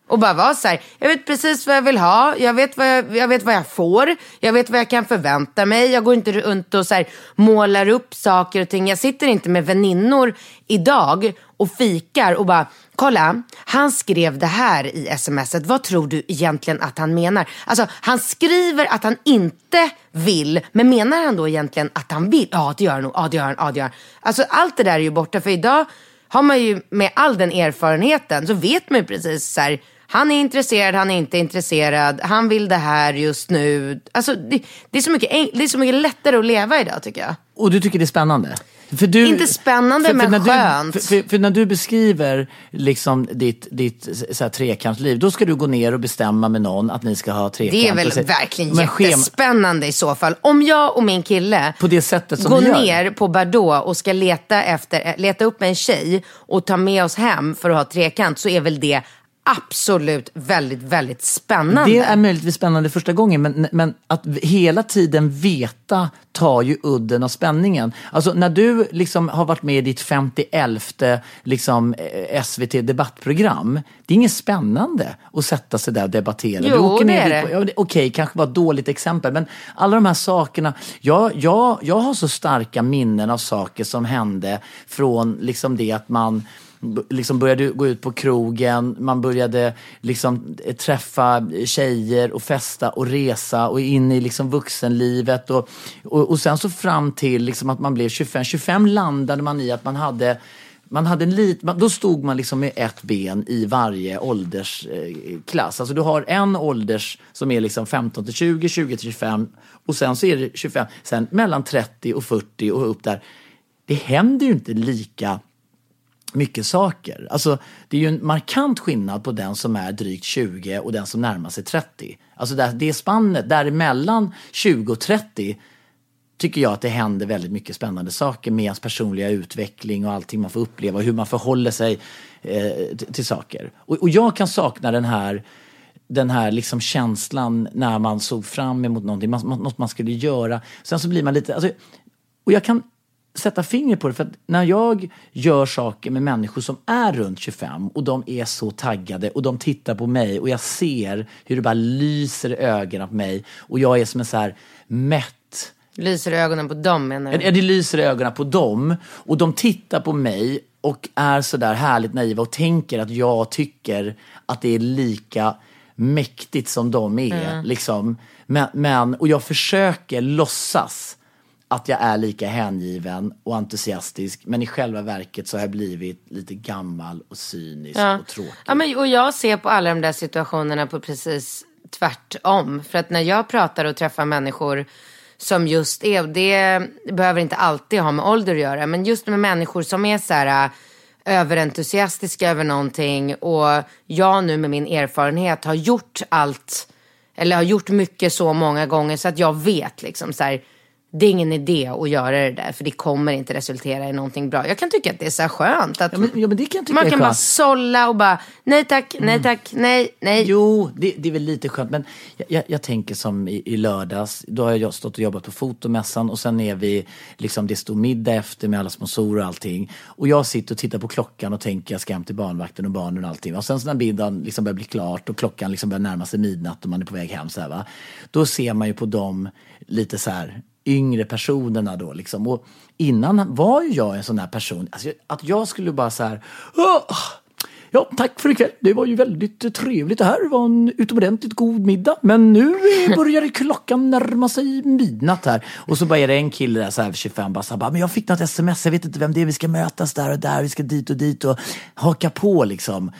Och bara vara så här, jag vet precis vad jag vill ha, jag vet vad jag, jag, vet vad jag får, jag vet vad jag kan förvänta mig. Jag går inte runt och så här, målar upp saker och ting. Jag sitter inte med väninnor idag och fikar och bara, kolla, han skrev det här i smset. Vad tror du egentligen att han menar? Alltså, han skriver att han inte vill, men menar han då egentligen att han vill? Ja, det gör han nog. Ja, det gör han. Ja, det gör han. Alltså, allt det där är ju borta, för idag har man ju med all den erfarenheten så vet man ju precis så här, han är intresserad, han är inte intresserad, han vill det här just nu. Alltså det, det, är, så mycket, det är så mycket lättare att leva idag tycker jag. Och du tycker det är spännande? För du, Inte spännande, men när skönt. Du, för, för, för när du beskriver liksom ditt, ditt så här, trekantsliv, då ska du gå ner och bestämma med någon att ni ska ha trekant. Det är väl så- verkligen Men schema- jättespännande i så fall. Om jag och min kille På det sättet som går ner på Bordeaux och ska leta, efter, leta upp en tjej och ta med oss hem för att ha trekant så är väl det absolut väldigt, väldigt spännande. Det är möjligtvis spännande första gången, men, men att hela tiden veta tar ju udden av spänningen. Alltså när du liksom har varit med i ditt 51 liksom, eh, SVT debattprogram, det är inget spännande att sätta sig där och debattera. Jo, du åker det är det. ja, Okej, kanske var ett dåligt exempel, men alla de här sakerna. Jag, jag, jag har så starka minnen av saker som hände från liksom det att man liksom började gå ut på krogen, man började liksom eh, träffa tjejer och festa och resa och in i liksom vuxenlivet. Och, och, och sen så fram till liksom att man blev 25. 25 landade man i att man hade man hade en lit, då stod man liksom med ett ben i varje åldersklass. Eh, alltså du har en ålders som är liksom 15 till 20, 20 till 25 och sen så är det 25, sen mellan 30 och 40 och upp där. Det händer ju inte lika mycket saker. Alltså, det är ju en markant skillnad på den som är drygt 20 och den som närmar sig 30. Alltså det, det spannet däremellan 20 och 30 tycker jag att det händer väldigt mycket spännande saker med ens personliga utveckling och allting man får uppleva och hur man förhåller sig eh, till, till, saker. Och, och, jag kan sakna den här den här liksom känslan när man såg fram emot någonting, man, något man skulle göra. Sen så blir man lite, alltså, och jag kan sätta fingret på det. För att när jag gör saker med människor som är runt 25 och de är så taggade och de tittar på mig och jag ser hur det bara lyser i ögonen på mig och jag är som en så här mätt Lyser i ögonen på dem menar du? Ja, det lyser i ögonen på dem och de tittar på mig och är så där härligt naiva och tänker att jag tycker att det är lika mäktigt som de är. Mm. Liksom. Men, men, och jag försöker låtsas att jag är lika hängiven och entusiastisk men i själva verket så har jag blivit lite gammal och cynisk ja. och tråkig. Ja, men, och jag ser på alla de där situationerna på precis tvärtom. För att när jag pratar och träffar människor som just är, och det behöver inte alltid ha med ålder att göra, men just med människor som är så här överentusiastiska över någonting och jag nu med min erfarenhet har gjort allt, eller har gjort mycket så många gånger så att jag vet liksom så här, det är ingen idé att göra det där för det kommer inte resultera i någonting bra. Jag kan tycka att det är så skönt att ja, men, ja, men kan man kan bara sålla och bara nej tack, nej mm. tack, nej, nej. Jo, det, det är väl lite skönt men jag, jag, jag, tänker som i, i lördags, då har jag stått och jobbat på fotomässan och sen är vi, liksom det står middag efter med alla sponsorer och allting. Och jag sitter och tittar på klockan och tänker jag ska hem till barnvakten och barnen och allting. Och sen så när middagen liksom börjar bli klart och klockan liksom börjar närma sig midnatt och man är på väg hem så här va. Då ser man ju på dem lite så här yngre personerna då liksom. Och innan var ju jag en sån här person, alltså, att jag skulle bara så här, Ja, tack för ikväll. Det var ju väldigt trevligt det här. Det var en utomordentligt god middag. Men nu [laughs] börjar klockan närma sig midnatt här. Och så bara är det en kille där så här 25 bara, så här, bara, men jag fick något sms, jag vet inte vem det är, vi ska mötas där och där, vi ska dit och dit och haka på liksom.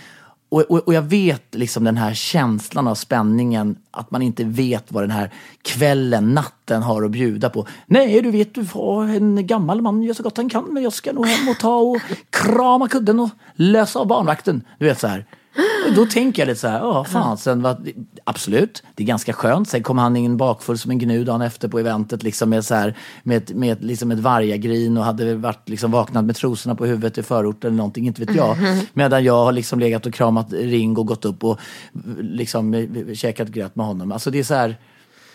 Och, och, och, jag vet liksom den här känslan av spänningen, att man inte vet vad den här kvällen, natten har att bjuda på. Nej, du vet, du har en gammal man gör så gott han kan, men jag ska nog hem och ta och krama kudden och lösa av barnvakten. Du vet så här. Då tänker jag lite så här, ja fan, sen var, absolut, det är ganska skönt. Sen kom han in bakfull som en gnu dagen efter på eventet liksom med, så här, med, med liksom ett vargagrin och hade varit, liksom, vaknat med trosorna på huvudet i förorten eller någonting, inte vet jag. Mm. Medan jag har liksom legat och kramat Ring och gått upp och liksom käkat gröt med honom. Alltså det är så här,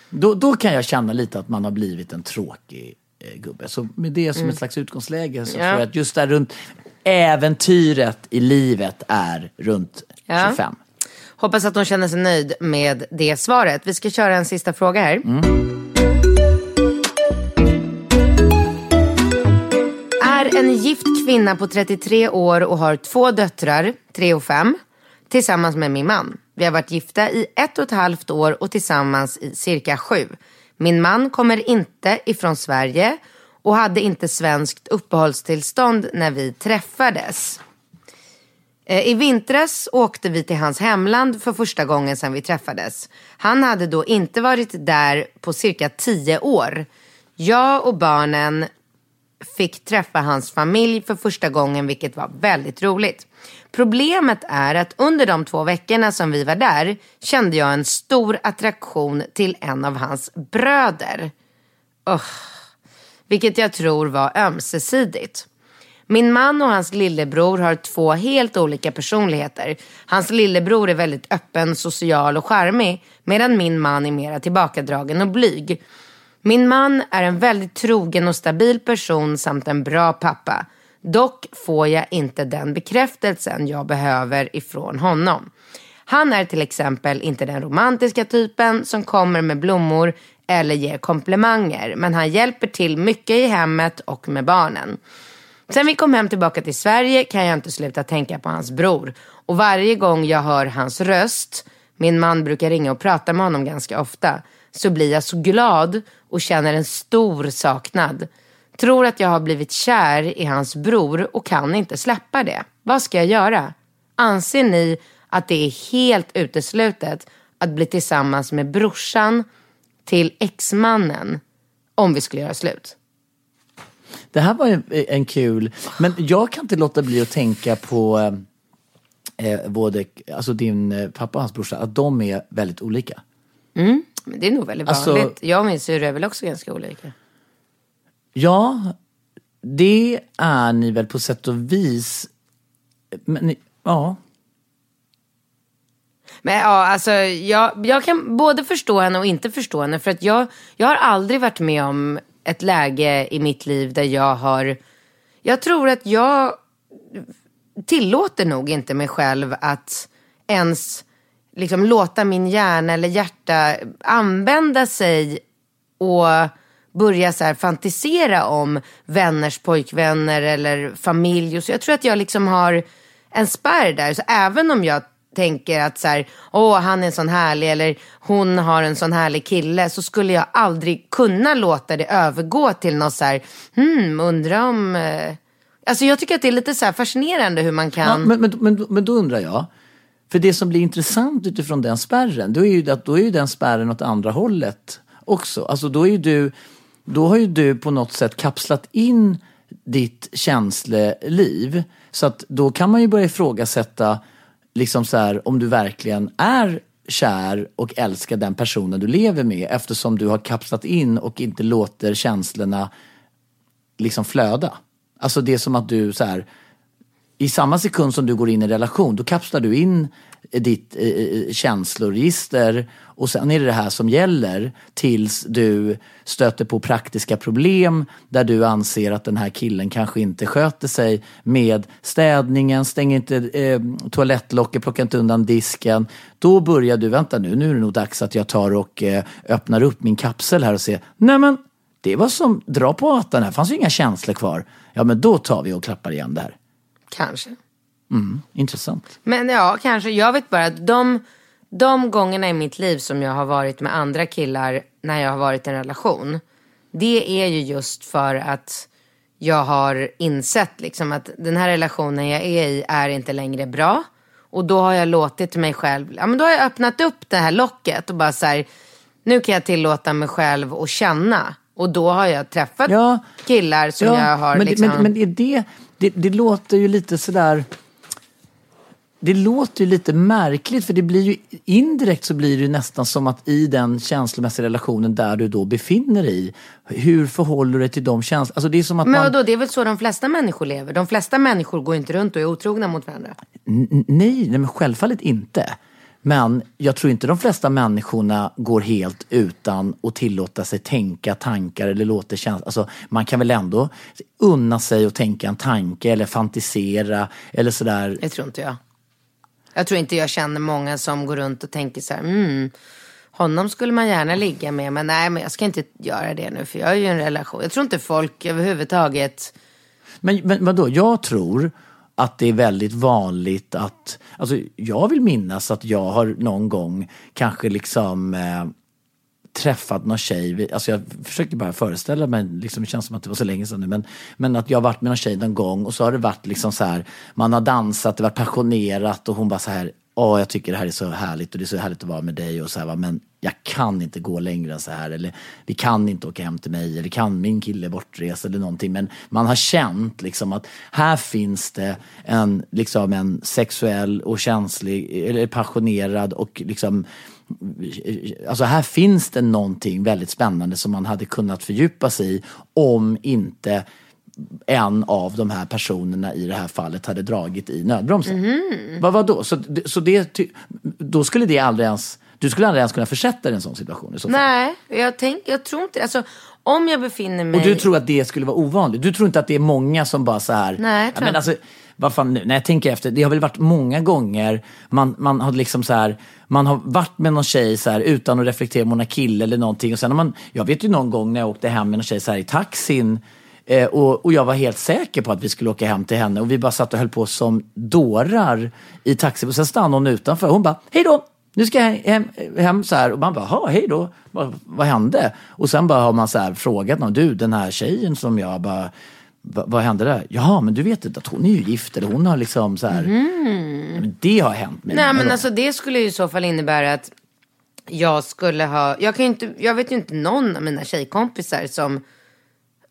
då, då kan jag känna lite att man har blivit en tråkig gubbe. Så med det som mm. ett slags utgångsläge så ja. tror jag att just där runt äventyret i livet är runt ja. 25. Hoppas att hon känner sig nöjd med det svaret. Vi ska köra en sista fråga här. Mm. Är en gift kvinna på 33 år och har två döttrar, 3 och 5, tillsammans med min man. Vi har varit gifta i ett och ett halvt år och tillsammans i cirka sju. Min man kommer inte ifrån Sverige och hade inte svenskt uppehållstillstånd när vi träffades. Eh, I vintras åkte vi till hans hemland för första gången sedan vi träffades. Han hade då inte varit där på cirka tio år. Jag och barnen fick träffa hans familj för första gången vilket var väldigt roligt. Problemet är att under de två veckorna som vi var där kände jag en stor attraktion till en av hans bröder. Oh, vilket jag tror var ömsesidigt. Min man och hans lillebror har två helt olika personligheter. Hans lillebror är väldigt öppen, social och charmig medan min man är mera tillbakadragen och blyg. Min man är en väldigt trogen och stabil person samt en bra pappa. Dock får jag inte den bekräftelsen jag behöver ifrån honom. Han är till exempel inte den romantiska typen som kommer med blommor eller ger komplimanger men han hjälper till mycket i hemmet och med barnen. Sen vi kom hem tillbaka till Sverige kan jag inte sluta tänka på hans bror. Och varje gång jag hör hans röst, min man brukar ringa och prata med honom ganska ofta, så blir jag så glad och känner en stor saknad. Tror att jag har blivit kär i hans bror och kan inte släppa det. Vad ska jag göra? Anser ni att det är helt uteslutet att bli tillsammans med brorsan till exmannen om vi skulle göra slut? Det här var en, en kul, men jag kan inte låta bli att tänka på eh, både alltså din eh, pappa och hans brorsa, att de är väldigt olika. Mm, men det är nog väldigt Alltså- vanligt. jag och min syrra är väl också ganska olika. Ja, det är ni väl på sätt och vis. Men, ja, Men ja, alltså jag, jag kan både förstå henne och inte förstå henne. För att jag, jag har aldrig varit med om ett läge i mitt liv där jag har... Jag tror att jag tillåter nog inte mig själv att ens liksom låta min hjärna eller hjärta använda sig och börja så här fantisera om vänners pojkvänner eller familj. Och Så jag tror att jag liksom har en spärr där. Så även om jag tänker att så här, åh han är en sån härlig eller hon har en sån härlig kille så skulle jag aldrig kunna låta det övergå till något så här, hmm, undrar om... Eh... Alltså jag tycker att det är lite så här fascinerande hur man ja kan... men, men, men, men då undrar jag. För det som blir intressant utifrån den spärren, då är ju, att, då är ju den spärren åt andra hållet också. Alltså då, är ju du, då har ju du på något sätt kapslat in ditt känsloliv. Så att då kan man ju börja ifrågasätta liksom så här, om du verkligen är kär och älskar den personen du lever med eftersom du har kapslat in och inte låter känslorna liksom flöda. Alltså det är som att du så här, i samma sekund som du går in i en relation, då kapslar du in ditt eh, eh, känsloregister och sen är det det här som gäller tills du stöter på praktiska problem där du anser att den här killen kanske inte sköter sig med städningen, stänger inte eh, toalettlocket, plockar inte undan disken. Då börjar du, vänta nu, nu är det nog dags att jag tar och eh, öppnar upp min kapsel här och ser, nej men det var som, dra på attan, här, fanns ju inga känslor kvar. Ja men då tar vi och klappar igen det här. Kanske. Intressant. Men ja, kanske. Jag vet bara att de, de gångerna i mitt liv som jag har varit med andra killar när jag har varit i en relation. Det är ju just för att jag har insett liksom att den här relationen jag är i är inte längre bra. Och då har jag låtit mig själv, ja men då har jag öppnat upp det här locket och bara så här, nu kan jag tillåta mig själv att känna. Och då har jag träffat Ja. killar som jag har men, liksom... men, men är det, det, det låter ju lite sådär... Det låter ju lite märkligt för det blir ju indirekt så blir det ju nästan som att i den känslomässiga relationen där du då befinner dig i, hur förhåller du dig till de känslorna? Alltså det är som att Men man... vadå, det är väl så de flesta människor lever? De flesta människor går inte runt och är otrogna mot varandra. N- Nej, nej, men självfallet inte. Men jag tror inte de flesta människorna går helt utan att tillåta sig tänka tankar eller låter känslor. Alltså, man kan väl ändå unna sig att tänka en tanke eller fantisera eller sådär. Det tror inte jag. Jag tror inte jag känner många som går runt och tänker så här, mm, honom skulle man gärna ligga med, men nej, men jag ska inte göra det nu, för jag är ju en relation. Jag tror inte folk överhuvudtaget, Men, men vadå, jag tror att det är väldigt vanligt att, alltså jag vill minnas att jag har någon gång kanske liksom eh, träffat någon tjej, alltså jag försöker bara föreställa mig, liksom, det känns som att det var så länge sedan nu, men, men att jag har varit med någon tjej någon gång och så har det varit liksom så här, man har dansat, det har varit passionerat och hon bara så här, åh jag tycker det här är så härligt och det är så härligt att vara med dig. Och så här, men jag kan inte gå längre än så här eller vi kan inte åka hem till mig eller kan min kille är bortrest eller någonting. Men man har känt liksom att här finns det en, liksom en sexuell och känslig eller passionerad och liksom Alltså här finns det någonting väldigt spännande som man hade kunnat fördjupa sig i om inte en av de här personerna i det här fallet hade dragit i nödbromsen. Vad var då? Så, så det, då skulle det aldrig ens, du skulle aldrig ens kunna försätta dig i en sån situation i så fall? nej, jag, tänk, jag tror inte, alltså om jag befinner mig... Och du tror att det skulle vara ovanligt? Du tror inte att det är många som bara så här... Nej, jag ja, tror men inte. alltså, vad fan nu, när jag tänker efter, det har väl varit många gånger man, man har liksom så här, man har varit med någon tjej så här utan att reflektera om hon har kille eller någonting. Och sen har man, jag vet ju någon gång när jag åkte hem med någon tjej så här i taxin Eh, och, och jag var helt säker på att vi skulle åka hem till henne. Och vi bara satt och höll på som dårar i taxi. Och sen stannade hon utanför. Och hon bara, hej då! Nu ska jag hem, hem så här. Och man bara, hej då, vad, vad hände? Och sen bara har man så här frågat någon, du den här tjejen som jag bara vad hände där? Jaha, men du vet inte att hon är ju gift eller hon har liksom så här. Mm. Det har hänt mig. Nej, men alltså det skulle ju i så fall innebära att jag skulle ha, jag kan ju inte, jag vet ju inte någon av mina tjejkompisar som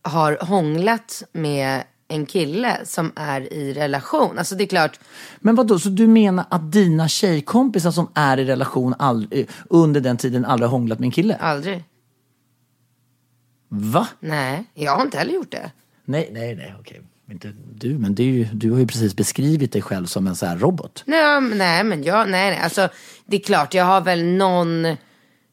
har hånglat med en kille som är i relation. Alltså det är klart. Men vadå, så du menar att dina tjejkompisar som är i relation aldrig, eh, under den tiden aldrig har hånglat med en kille? Aldrig. Va? Nej, jag har inte heller gjort det. Nej, nej, nej, okej. Inte du, men det är ju, du har ju precis beskrivit dig själv som en sån här robot. Nej, nej men jag, nej, nej, alltså det är klart, jag har väl någon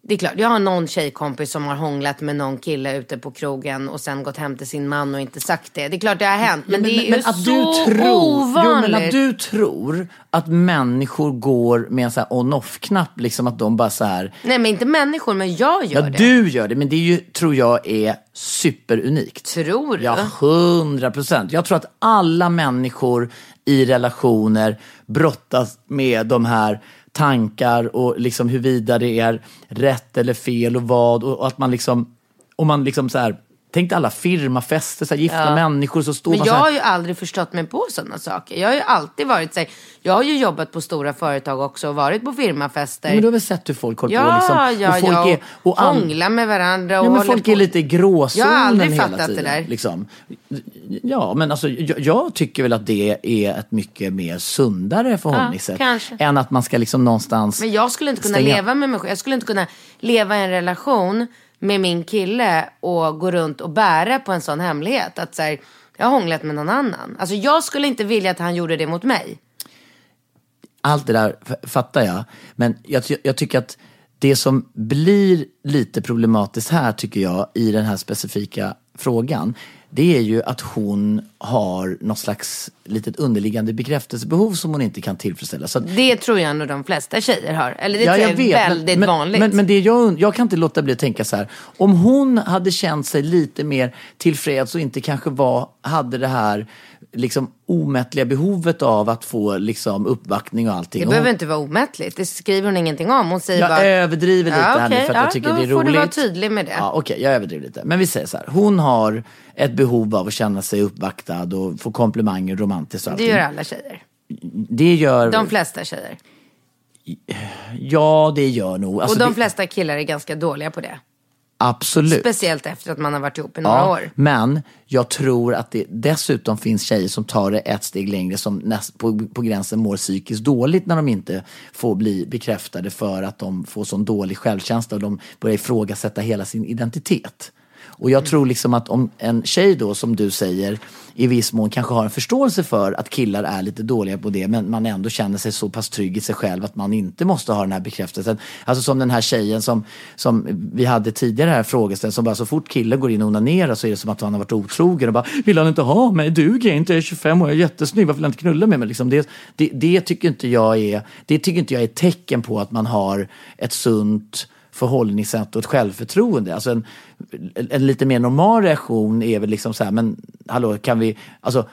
det är klart, jag har någon tjejkompis som har hånglat med någon kille ute på krogen och sen gått hem till sin man och inte sagt det. Det är klart det har hänt, men, ja, men det är men, ju att så du tror, ovanligt. Jo, men att du tror att människor går med en sån här on-off-knapp, liksom att de bara så här. Nej, men inte människor, men jag gör ja, det. du gör det, men det är ju, tror jag är superunikt. Tror du? Ja, hundra procent. Jag tror att alla människor i relationer brottas med de här tankar och liksom huruvida det är rätt eller fel och vad och, att man liksom, om man liksom så här Tänk dig alla firmafester, så här, gifta ja. människor så står Men jag så har ju aldrig förstått mig på sådana saker. Jag har ju alltid varit så här, jag har ju jobbat på stora företag också och varit på firmafester. Men du har väl sett hur folk håller ja, på liksom, ja, och folk ja, är, och hånglar med varandra. Och ja, men folk på. är lite i gråzonen Jag har aldrig hela fattat tiden. det där. Liksom. Ja, men alltså jag, jag, tycker väl att det är ett mycket mer sundare förhållningssätt. Ja, än att man ska liksom någonstans Men jag skulle inte kunna stänga. leva med mig själv. Jag skulle inte kunna leva i en relation med min kille och gå runt och bära på en sån hemlighet. Att så här, jag har hånglat med någon annan. Alltså jag skulle inte vilja att han gjorde det mot mig. Allt det där fattar jag. Men jag, jag tycker att det som blir lite problematiskt här tycker jag i den här specifika frågan det är ju att hon har något slags litet underliggande bekräftelsebehov som hon inte kan tillfredsställa. Så det tror jag nog de flesta tjejer har. Eller det ja, tror jag, jag är väldigt men, vanligt. Men, men det jag, jag kan inte låta bli att tänka så här. Om hon hade känt sig lite mer tillfreds och inte kanske var, hade det här liksom omättliga behovet av att få liksom uppvaktning och allting. Det behöver inte vara omättligt. Det skriver hon ingenting om. Hon säger jag bara... överdriver lite ja, här nu för att ja, jag tycker det är roligt. Då får du vara tydlig med det. Ja, Okej, okay, jag överdriver lite. Men vi säger så här. Hon har ett behov av att känna sig uppvaktad och få komplimanger romantiskt och allting. Det gör alla tjejer. Det gör... De flesta tjejer. Ja, det gör nog. Alltså, och de det... flesta killar är ganska dåliga på det. Absolut. Speciellt efter att man har varit ihop i några ja, år. Men jag tror att det dessutom finns tjejer som tar det ett steg längre som näst, på, på gränsen mår psykiskt dåligt när de inte får bli bekräftade för att de får sån dålig självkänsla och de börjar ifrågasätta hela sin identitet. Och jag tror liksom att om en tjej då, som du säger, i viss mån kanske har en förståelse för att killar är lite dåliga på det men man ändå känner sig så pass trygg i sig själv att man inte måste ha den här bekräftelsen. Alltså som den här tjejen som, som vi hade tidigare här frågeställningen som bara så fort killen går in och onanerar så är det som att han har varit otrogen och bara vill han inte ha mig, duger jag inte, jag är 25 år, jag är jättesnygg, varför vill han inte knulla med mig? Liksom det, det, det, tycker inte jag är, det tycker inte jag är tecken på att man har ett sunt förhållningssätt och ett självförtroende. Alltså en, en lite mer normal reaktion är väl liksom så här, men hallå, kan vi, alltså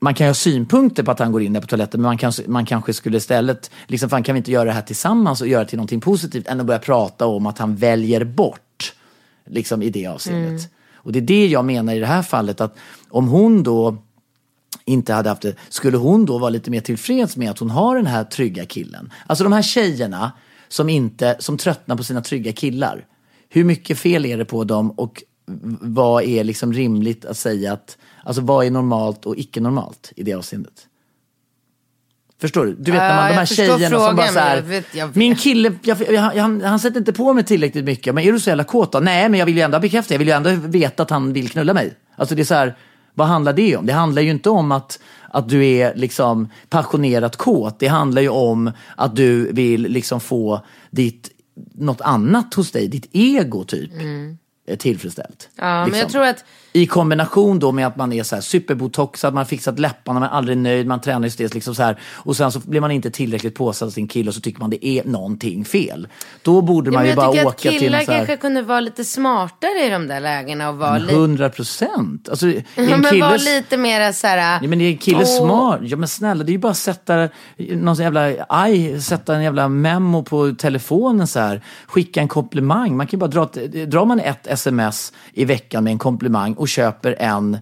man kan ju ha synpunkter på att han går in där på toaletten men man, kan, man kanske skulle istället, liksom, fan kan vi inte göra det här tillsammans och göra det till någonting positivt än att börja prata om att han väljer bort, liksom i det avseendet. Mm. Och det är det jag menar i det här fallet att om hon då inte hade haft det, skulle hon då vara lite mer tillfreds med att hon har den här trygga killen? Alltså de här tjejerna som, inte, som tröttnar på sina trygga killar. Hur mycket fel är det på dem och vad är liksom rimligt att säga att, alltså vad är normalt och icke normalt i det avseendet? Förstår du? Du vet när man, de här tjejerna frågan, som bara så här, vet, vet. min kille, jag, jag, han, han sätter inte på mig tillräckligt mycket, men är du så jävla kåt då? Nej, men jag vill ju ändå bekräfta, jag vill ju ändå veta att han vill knulla mig. Alltså det är så här, vad handlar det om? Det handlar ju inte om att att du är liksom passionerat kåt. Det handlar ju om att du vill liksom få ditt, något annat hos dig, ditt ego typ. Mm. eh, tillfredsställt. Ja, men jag Liksom. tror att I kombination då med att man är så här superbotoxad, man har fixat läpparna, man är aldrig nöjd, man tränar just. Liksom så här, och sen så blir man inte tillräckligt påsatt av sin kille och så tycker man det är någonting fel. Då borde Ja, man men ju jag bara tycker åka att till killar en så här, kanske kunde vara lite smartare i de där lägena och vara, li- Hundra procent. Alltså, ja, en men vara killes- lite mer så här. Ja, men är en kille åh, smart? Ja men snälla, det är ju bara att sätta någon jävla, aj, sätta en jävla memo på telefonen så här. Skicka en komplimang. Man kan ju bara dra, drar man ett sms i veckan med en komplimang och köper en,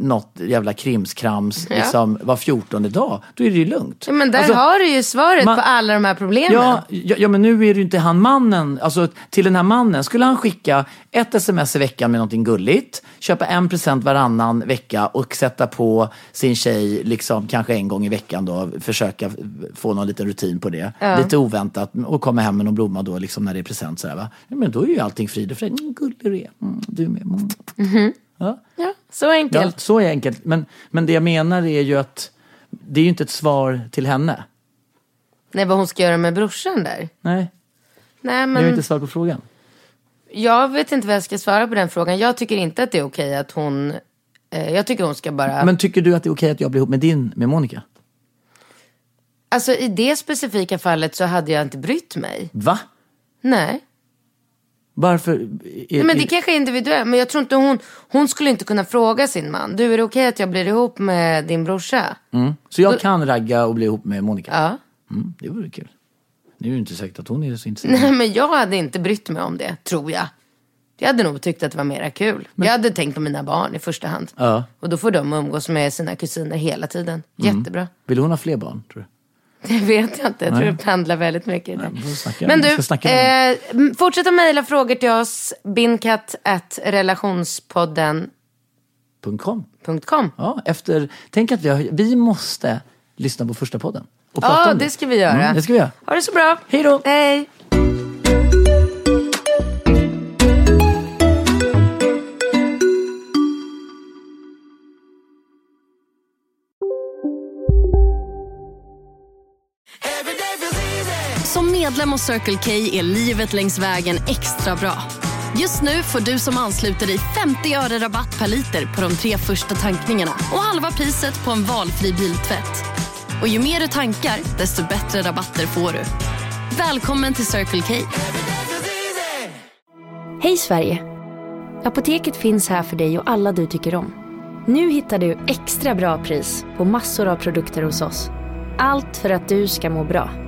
något jävla krimskrams Ja. liksom, var fjortonde dag, då är det ju lugnt. Ja, men där Alltså, har du ju svaret man- på alla de här problemen. Ja, ja, ja, men nu är det ju inte han mannen. Alltså till den här mannen, skulle han skicka ett sms i veckan med någonting gulligt, köpa en present varannan vecka och sätta på sin tjej liksom kanske en gång i veckan då, försöka få någon liten rutin på det. Lite oväntat och komma hem med någon blomma då liksom när det är present sådär va. Ja, men då är ju allting frid och fröjd. Mm, gullig du är. Mm, du med. Mm. Ja. Ja, så Ja, enkelt. så är enkelt. Men, men det jag menar är ju att det är ju inte ett svar till henne. Nej, vad hon ska göra med brorsan där. Nej, Nej, jag har men inte svar på frågan. jag vet inte vad jag ska svara på den frågan. Jag tycker inte att det är okej att hon... Eh, jag tycker hon ska bara... Men tycker du att det är okej att jag blir ihop med din, med Monica? Alltså i det specifika fallet så hade jag inte brytt mig. Va? Nej. Varför? Är, men det kanske är individuellt. Men jag tror inte hon... Hon skulle inte kunna fråga sin man. Du, är det okej att jag blir ihop med din brorsa? mm. Så jag kan ragga och bli ihop med Monica? Ja. Mm, det vore kul. Nu är det inte säkert att hon är så intresserad. Nej, men jag hade inte brytt mig om det, tror jag. Jag hade nog tyckt att det var mera kul. Jag hade tänkt på mina barn i första hand. Ja. Mm. Och då får de umgås med sina kusiner hela tiden. Jättebra. Vill hon ha fler barn, tror du? [laughs] Det vet jag inte. Jag tror Nej. det pendlar väldigt mycket. snacka- Men du, eh, fortsätt att mejla frågor till oss. Binkatt.relationspodden.com .com. Ja, efter, tänk att vi, har, vi måste lyssna på första podden. Ja, det ska vi göra. Mm, det ska vi göra. Ha det så bra. Hej då. Hej. Medlem hos Circle K är livet längs vägen extra bra. Just nu får du som ansluter dig 50 öre rabatt per liter på de tre första tankningarna och halva priset på en valfri biltvätt. Och ju mer du tankar, desto bättre rabatter får du. Välkommen till Circle K. Hej Sverige! Apoteket finns här för dig och alla du tycker om. Nu hittar du extra bra pris på massor av produkter hos oss. Allt för att du ska må bra.